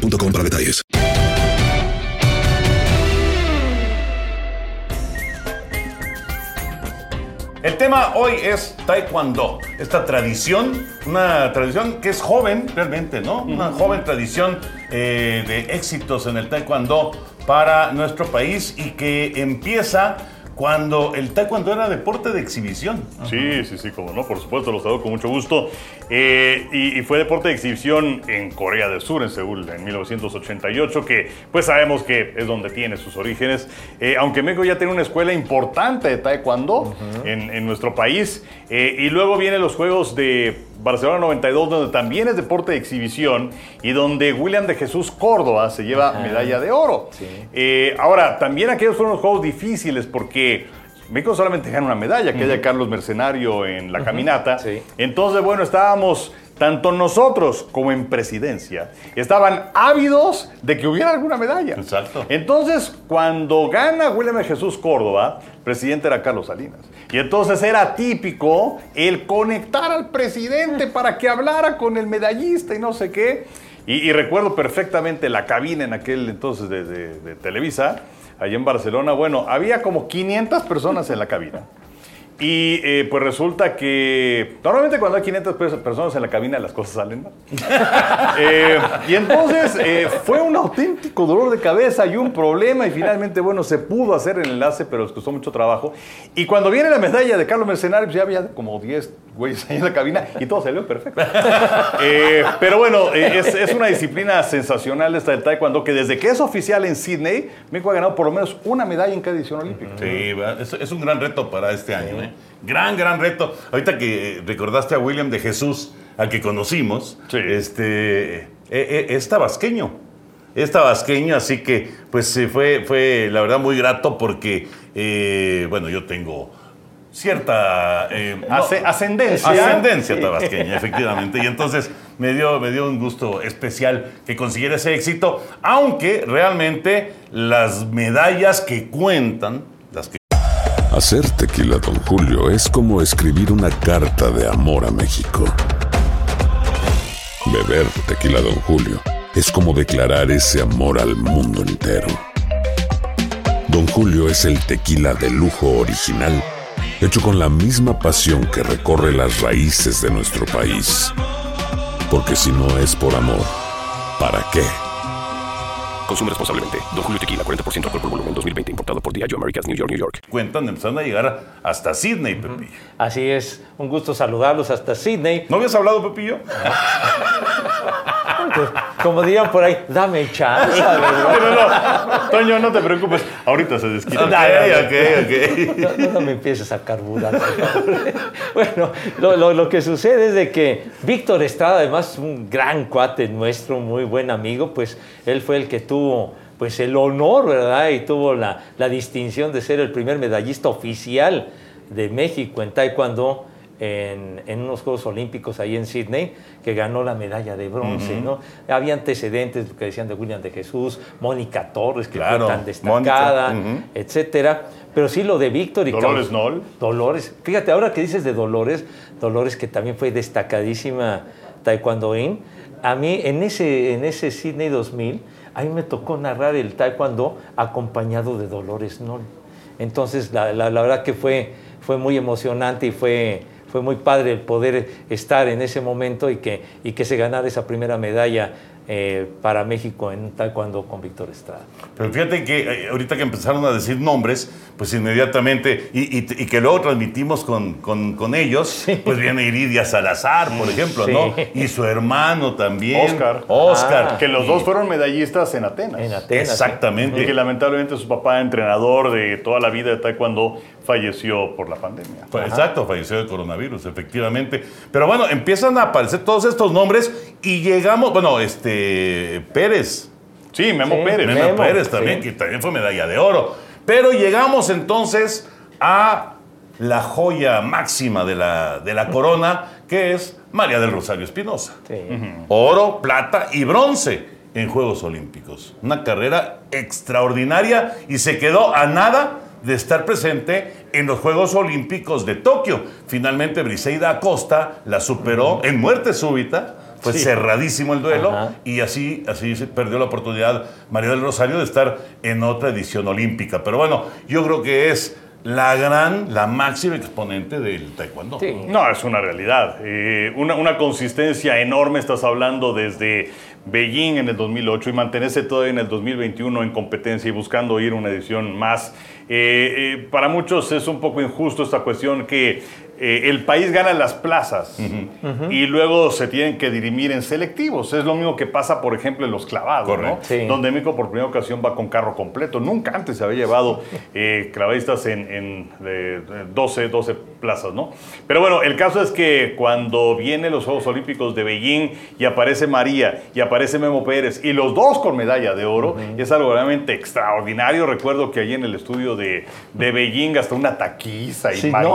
para detalles. El tema hoy es Taekwondo, esta tradición, una tradición que es joven realmente, ¿no? Una joven tradición eh, de éxitos en el Taekwondo para nuestro país y que empieza cuando el taekwondo era deporte de exhibición. Sí, sí, sí, como no, por supuesto, lo saludo con mucho gusto. Eh, y, fue deporte de exhibición en Corea del Sur, en Seúl, en 1988, que pues sabemos que es donde tiene sus orígenes. Eh, aunque México ya tiene una escuela importante de taekwondo en, nuestro país. Eh, y luego vienen los Juegos de Barcelona 92, donde también es deporte de exhibición y donde William de Jesús Córdoba se lleva medalla de oro. ahora, también aquellos fueron los juegos difíciles porque México solamente gana una medalla, que es Carlos Mercenario en la caminata. Entonces, bueno, estábamos, tanto nosotros como en presidencia, estaban ávidos de que hubiera alguna medalla. Exacto. Entonces, cuando gana William Jesús Córdoba, presidente era Carlos Salinas. Y entonces era típico el conectar al presidente para que hablara con el medallista y no sé qué. Y, recuerdo perfectamente la cabina en aquel entonces de Televisa allá en Barcelona. Bueno, había como 500 personas en la cabina. Y eh, pues resulta que normalmente cuando hay 500 personas en la cabina las cosas salen. Eh, y entonces eh, fue un auténtico dolor de cabeza y un problema y finalmente, bueno, se pudo hacer el enlace, pero les costó mucho trabajo. Y cuando viene la medalla de Carlos Mercenario, ya había como 10 güeyes ahí en la cabina y todo salió perfecto. pero bueno, es, es, una disciplina sensacional esta del taekwondo que desde que es oficial en Sydney, México ha ganado por lo menos una medalla en cada edición olímpica. Sí, es, es un gran reto para este año. ¿eh? Gran, gran reto. Ahorita que recordaste a William de Jesús, al que conocimos, este, eh, eh, es tabasqueño. Es tabasqueño, así que pues fue, fue la verdad muy grato porque, eh, bueno, yo tengo cierta ascendencia. Ascendencia tabasqueña, efectivamente. Y entonces me dio, me dio un gusto especial que consiguiera ese éxito, aunque realmente las medallas que cuentan, las que Hacer tequila, don Julio, es como escribir una carta de amor a México. Beber tequila, don Julio, es como declarar ese amor al mundo entero. Don Julio es el tequila de lujo original, hecho con la misma pasión que recorre las raíces de nuestro país. Porque si no es por amor, ¿para qué? Consume responsablemente. Don Julio Tequila, 40% alcohol por volumen, 2020. Importado por Diageo Americas, New York, New York. Cuentan empezando a llegar hasta Sydney, Pepillo. Así es. Un gusto saludarlos hasta Sydney. ¿No habías hablado, Pepillo? Como dirían por ahí, dame chance. no, no, Toño, no te preocupes. Ahorita se desquita. No, no, me empieces a carburar. bueno, lo, lo, que sucede es de que Víctor Estrada, además un gran cuate nuestro, muy buen amigo, pues él fue el que tuvo pues el honor, ¿verdad? Y tuvo la, la distinción de ser el primer medallista oficial de México en Taekwondo en, unos Juegos Olímpicos ahí en Sydney, que ganó la medalla de bronce, ¿no? Había antecedentes que decían de William de Jesús, Mónica Torres, que fue tan destacada, etcétera. Pero sí lo de Víctor y Dolores Nol. Dolores. Fíjate, ahora que dices de Dolores, Dolores que también fue destacadísima taekwondoín, a mí en ese, en ese Sydney 2000, a mí me tocó narrar el taekwondo acompañado de Dolores Nol. Entonces, la, la, la verdad que fue, fue muy emocionante y fue fue muy padre el poder estar en ese momento y que, y que se ganara esa primera medalla eh, para México en taekwondo con Víctor Estrada. Pero fíjate que eh, ahorita que empezaron a decir nombres, pues inmediatamente, y, que luego transmitimos con, con, ellos, pues viene Iridia Salazar, por ejemplo, ¿no? Y su hermano también. Oscar. Oscar. Ah, que los dos fueron medallistas en Atenas. En Atenas. Exactamente. Y que lamentablemente su papá, entrenador de toda la vida de taekwondo, falleció por la pandemia. Exacto, falleció de coronavirus, efectivamente. Pero bueno, empiezan a aparecer todos estos nombres y llegamos, bueno, este Pérez, Sí, Memo Sí, Pérez. Memo Memo, Pérez también, sí. que también fue medalla de oro. Pero llegamos entonces a la joya máxima de la, de la corona, que es María del Rosario Espinosa. Sí. Oro, plata y bronce en Juegos Olímpicos. Una carrera extraordinaria y se quedó a nada de estar presente en los Juegos Olímpicos de Tokio. Finalmente Briseida Acosta la superó en muerte súbita. Fue Sí. cerradísimo el duelo Ajá. y así, así se perdió la oportunidad María del Rosario de estar en otra edición olímpica. Pero bueno, yo creo que es la gran, la máxima exponente del taekwondo. Sí. No, es una realidad. Eh, una, una consistencia enorme, estás hablando desde Beijing en el 2008 y mantenerse todavía en el 2021 en competencia y buscando ir a una edición más. Eh, eh, para muchos es un poco injusto esta cuestión que eh, el país gana las plazas y luego se tienen que dirimir en selectivos. Es lo mismo que pasa, por ejemplo, en los clavados, ¿no? Sí. donde México por primera ocasión va con carro completo. Nunca antes se había llevado eh, clavadistas en, en, eh, 12, 12 plazas, ¿no? Pero bueno, el caso es que cuando vienen los Juegos Olímpicos de Beijing y aparece María y aparece Memo Pérez y los dos con medalla de oro, es algo realmente extraordinario. Recuerdo que allí en el estudio de, de Beijing hasta una taquiza y Sí, no,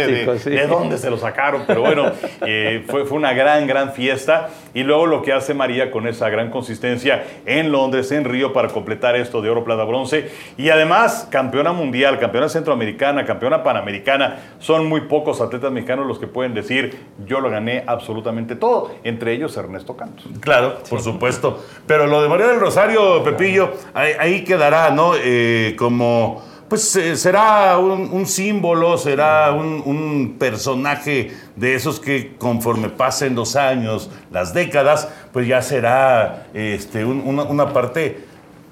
no sé de, fantástico, sí. de dónde se lo sacaron, pero bueno, eh, fue, fue una gran, gran fiesta. Y luego lo que hace María con esa gran consistencia en Londres, en Río, para completar esto de oro, plata, bronce. Y además, campeona mundial, campeona centroamericana, campeona panamericana. Son muy pocos atletas mexicanos los que pueden decir, yo lo gané absolutamente todo. Entre ellos Ernesto Cantos. Claro, por supuesto. Pero lo de María del Rosario, Pepillo, ahí, ahí quedará, ¿no? Eh, como, pues eh, será un, símbolo, será un, personaje de esos que conforme pasen los años, las décadas, pues ya será este, un- una, una parte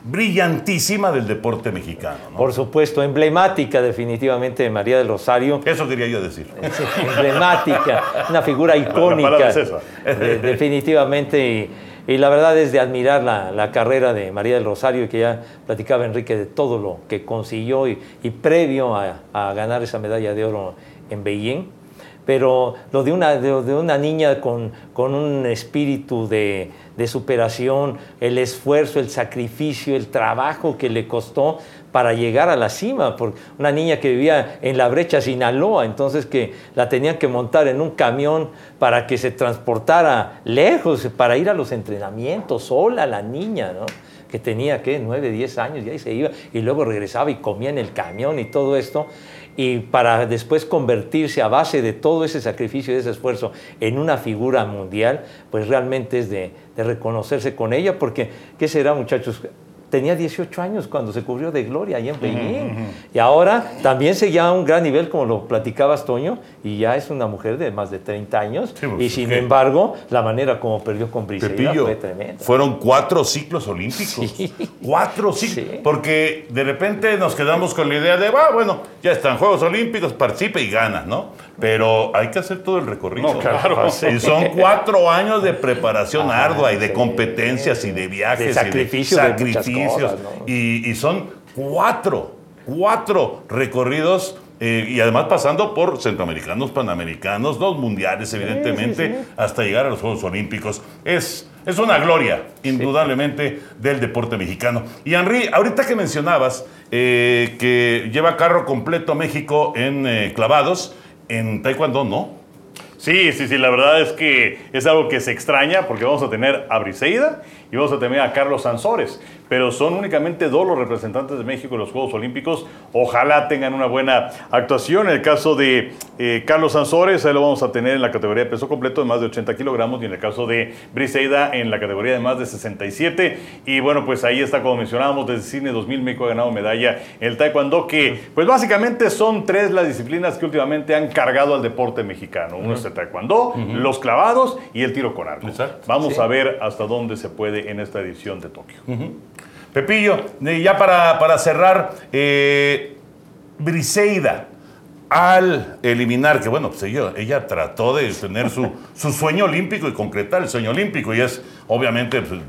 brillantísima del deporte mexicano, ¿no? Por supuesto, emblemática definitivamente de María del Rosario. Eso quería yo decir. Sí, emblemática, una figura icónica. es esa. de- definitivamente. Y, y la verdad es de admirar la, la carrera de María del Rosario, que ya platicaba Enrique de todo lo que consiguió y, y previo a, a ganar esa medalla de oro en Beijing. Pero lo de una, de, de una niña con, con un espíritu de, de superación, el esfuerzo, el sacrificio, el trabajo que le costó para llegar a la cima, por una niña que vivía en la brecha Sinaloa, entonces que la tenían que montar en un camión para que se transportara lejos, para ir a los entrenamientos, sola la niña, ¿no? que tenía, ¿qué? 9, 10 años, y ahí se iba, y luego regresaba y comía en el camión y todo esto, y para después convertirse a base de todo ese sacrificio y ese esfuerzo en una figura mundial, pues realmente es de, de reconocerse con ella, porque, ¿qué será, muchachos? Tenía 18 años cuando se cubrió de gloria ahí en Beijing. Y ahora también seguía a un gran nivel, como lo platicabas, Toño, y ya es una mujer de más de 30 años. Sí, pues, y sin embargo, la manera como perdió con Briseida fue tremenda. fueron cuatro ciclos olímpicos. Sí. Cuatro ciclos. Sí. Porque de repente nos quedamos con la idea de, va, bueno, ya están Juegos Olímpicos, participa y gana, ¿no? Pero hay que hacer todo el recorrido. No, claro. Y son cuatro años de preparación ardua y de competencias y de viajes. De y sacrificio de sacrificios. cosas, ¿no? y, y son cuatro, cuatro recorridos. eh, y además pasando por centroamericanos, panamericanos, dos mundiales, evidentemente, hasta llegar a los Juegos Olímpicos. Es, es una gloria, indudablemente, del deporte mexicano. Y Henry, ahorita que mencionabas eh, que lleva carro completo México en eh, clavados, en Taekwondo no. Sí, sí, sí, la verdad es que es algo que se extraña porque vamos a tener a Briseida y vamos a tener a Carlos Sansores, pero son únicamente dos los representantes de México en los Juegos Olímpicos. Ojalá tengan una buena actuación. En el caso de eh, Carlos Sansores, ahí lo vamos a tener en la categoría de peso completo de más de 80 kilogramos y en el caso de Briseida en la categoría de más de 67. Y bueno, pues ahí está, como mencionábamos, desde Cine 2000 México ha ganado medalla en el Taekwondo, que pues básicamente son tres las disciplinas que últimamente han cargado al deporte mexicano. Uno es el Taekwondo, los clavados y el tiro con arco. Exacto. Vamos a ver hasta dónde se puede en esta edición de Tokio. Pepillo, ya para, para cerrar, eh, Briseida, al eliminar, que bueno, pues ella, ella trató de tener su, su sueño olímpico y concretar el sueño olímpico, y es obviamente pues,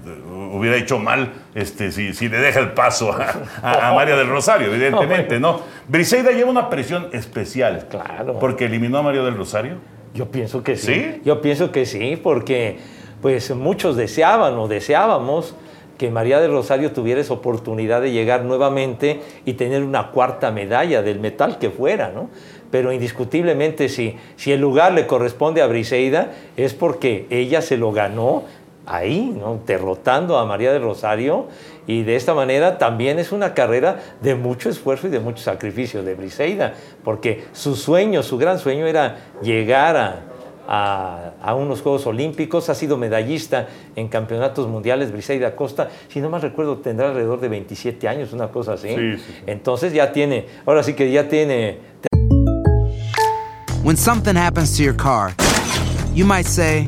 hubiera hecho mal este, si, si le deja el paso a, a- a María del Rosario, evidentemente, ¿no? Briseida lleva una presión especial. Claro. Porque eliminó a María del Rosario. Yo pienso que sí. ¿Sí? Yo pienso que sí, porque pues muchos deseaban o deseábamos que María del Rosario tuviera esa oportunidad de llegar nuevamente y tener una cuarta medalla del metal que fuera, ¿no? Pero indiscutiblemente si, si el lugar le corresponde a Briseida es porque ella se lo ganó ahí, ¿no? derrotando a María del Rosario y de esta manera también es una carrera de mucho esfuerzo y de mucho sacrificio de Briseida, porque su sueño, su gran sueño era llegar a, a- a unos Juegos Olímpicos, ha sido medallista en campeonatos mundiales, Briseida Costa, si no mal recuerdo tendrá alrededor de 27 años, una cosa así. Sí, sí, sí. Entonces ya tiene, ahora sí que ya tiene When something happens to your car, you might say,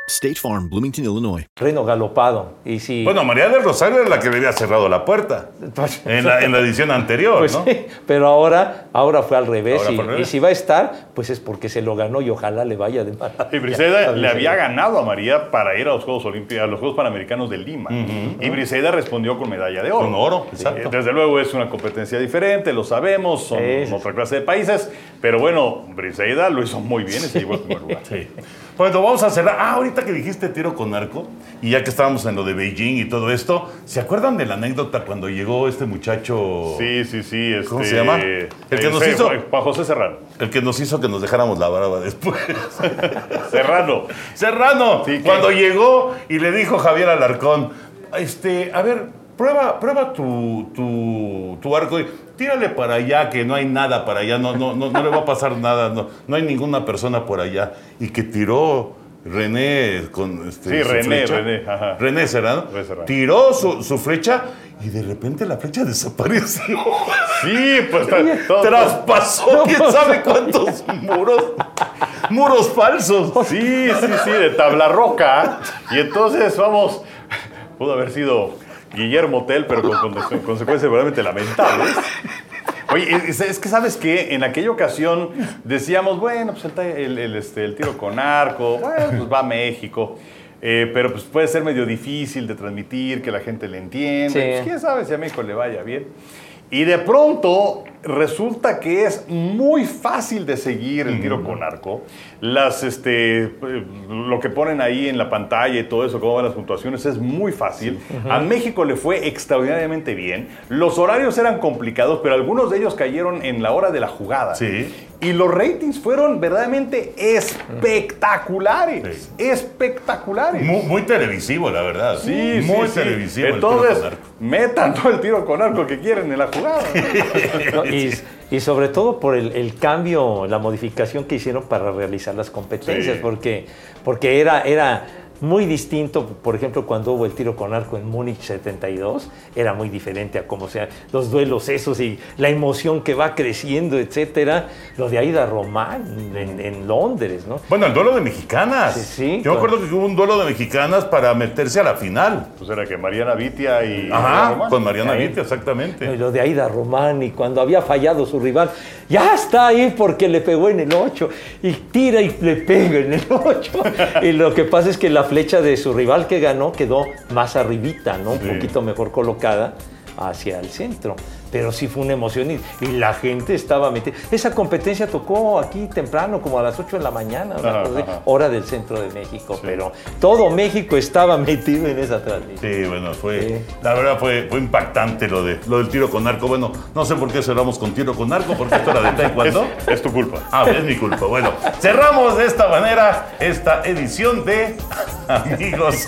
State Farm, Bloomington, Illinois. reno galopado. Y si, Bueno, María del Rosario era la que le había cerrado la puerta Pues- en la, en la edición anterior, Pues ¿no? sí, pero ahora, ahora fue al revés. Ahora y, fue al revés. y si va a estar, pues es porque se lo ganó y ojalá le vaya de maravilla. Y Briseida le había ganado a María para ir a los Juegos Olímpicos, a los Juegos Panamericanos de Lima. Y Briseida respondió con medalla de oro. Con oro, Sí, exacto. Desde luego es una competencia diferente, lo sabemos, son otra clase de países, pero bueno, Briseida lo hizo muy bien y se llevó el primer lugar. Sí. Bueno, vamos a cerrar. Ah, ahorita que dijiste tiro con arco, y ya que estábamos en lo de Beijing y todo esto, ¿se acuerdan de la anécdota cuando llegó este muchacho? Sí, sí, sí. ¿Cómo este, se llama? El que nos hizo- Juan- José Serrano. El que nos hizo que nos dejáramos la barba después. Serrano. Serrano, Sí, cuando llegó y le dijo Javier Alarcón, este, a ver, prueba, prueba tu, tu, tu arco y tírale para allá, que no hay nada para allá, no, no, no, no le va a pasar nada, no, no hay ninguna persona por allá. Y que tiró René con este, Sí, su René, flecha. René, ajá. René Serrano. René. Tiró su, su flecha y de repente la flecha desapareció. Sí, pues todo- todo- Traspasó quién sabe cuántos muros. Muros falsos. Sí, sí, sí, de tabla roca. Y entonces, vamos, pudo haber sido Guillermo Tell, pero con, con- consecuencias verdaderamente lamentables. Oye, es, es que sabes que en aquella ocasión decíamos, bueno, pues el- el, este, el tiro con arco, bueno, pues va a México. Eh, pero pues puede ser medio difícil de transmitir, que la gente le entienda. Sí. Pues, quién sabe si a México le vaya bien. Y de pronto resulta que es muy fácil de seguir el tiro con arco. Las, este, eh, lo que ponen ahí en la pantalla y todo eso, cómo van las puntuaciones, es muy fácil. A México le fue extraordinariamente bien. Los horarios eran complicados, pero algunos de ellos cayeron en la hora de la jugada. Sí. Y los ratings fueron verdaderamente espectaculares. Espectaculares. Muy, muy televisivo, la verdad. Sí, muy televisivo. el Entonces. Metan todo el tiro con arco que quieren en la jugada. ¿no? Y, y sobre todo por el, el cambio, la modificación que hicieron para realizar las competencias, Sí. porque, porque era, era muy distinto, por ejemplo, cuando hubo el tiro con arco en Múnich 72, era muy diferente a cómo sean los duelos esos y la emoción que va creciendo, etcétera. Lo de Aida Román en, en Londres, ¿no? Bueno, el duelo de mexicanas. Sí, sí, Yo me acuerdo que hubo un duelo de mexicanas para meterse a la final. Pues era que Mariana Vitia y. Ajá, con Mariana Ahí. Vitti, exactamente. Y lo de Aida Román y cuando había fallado su rival, ya está ahí porque le pegó en el 8 y tira y le pega en el 8. y lo que pasa es que la flecha de su rival que ganó quedó más arribita, ¿no? Un Sí. poquito mejor colocada hacia el centro. Pero sí fue una emoción y, y la gente estaba metida. Esa competencia tocó aquí temprano, como a las 8 de la mañana, Ajá, ajá. hora del centro de México. Pero todo México estaba metido en esa transmisión. Sí, bueno, fue, Sí. la verdad fue, fue impactante lo, de, lo del tiro con arco. Bueno, no sé por qué cerramos con tiro con arco, porque esto era de taekwondo. Es, es tu culpa. Ah, es mi culpa. Bueno, cerramos de esta manera esta edición de Amigos.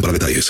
para detalles.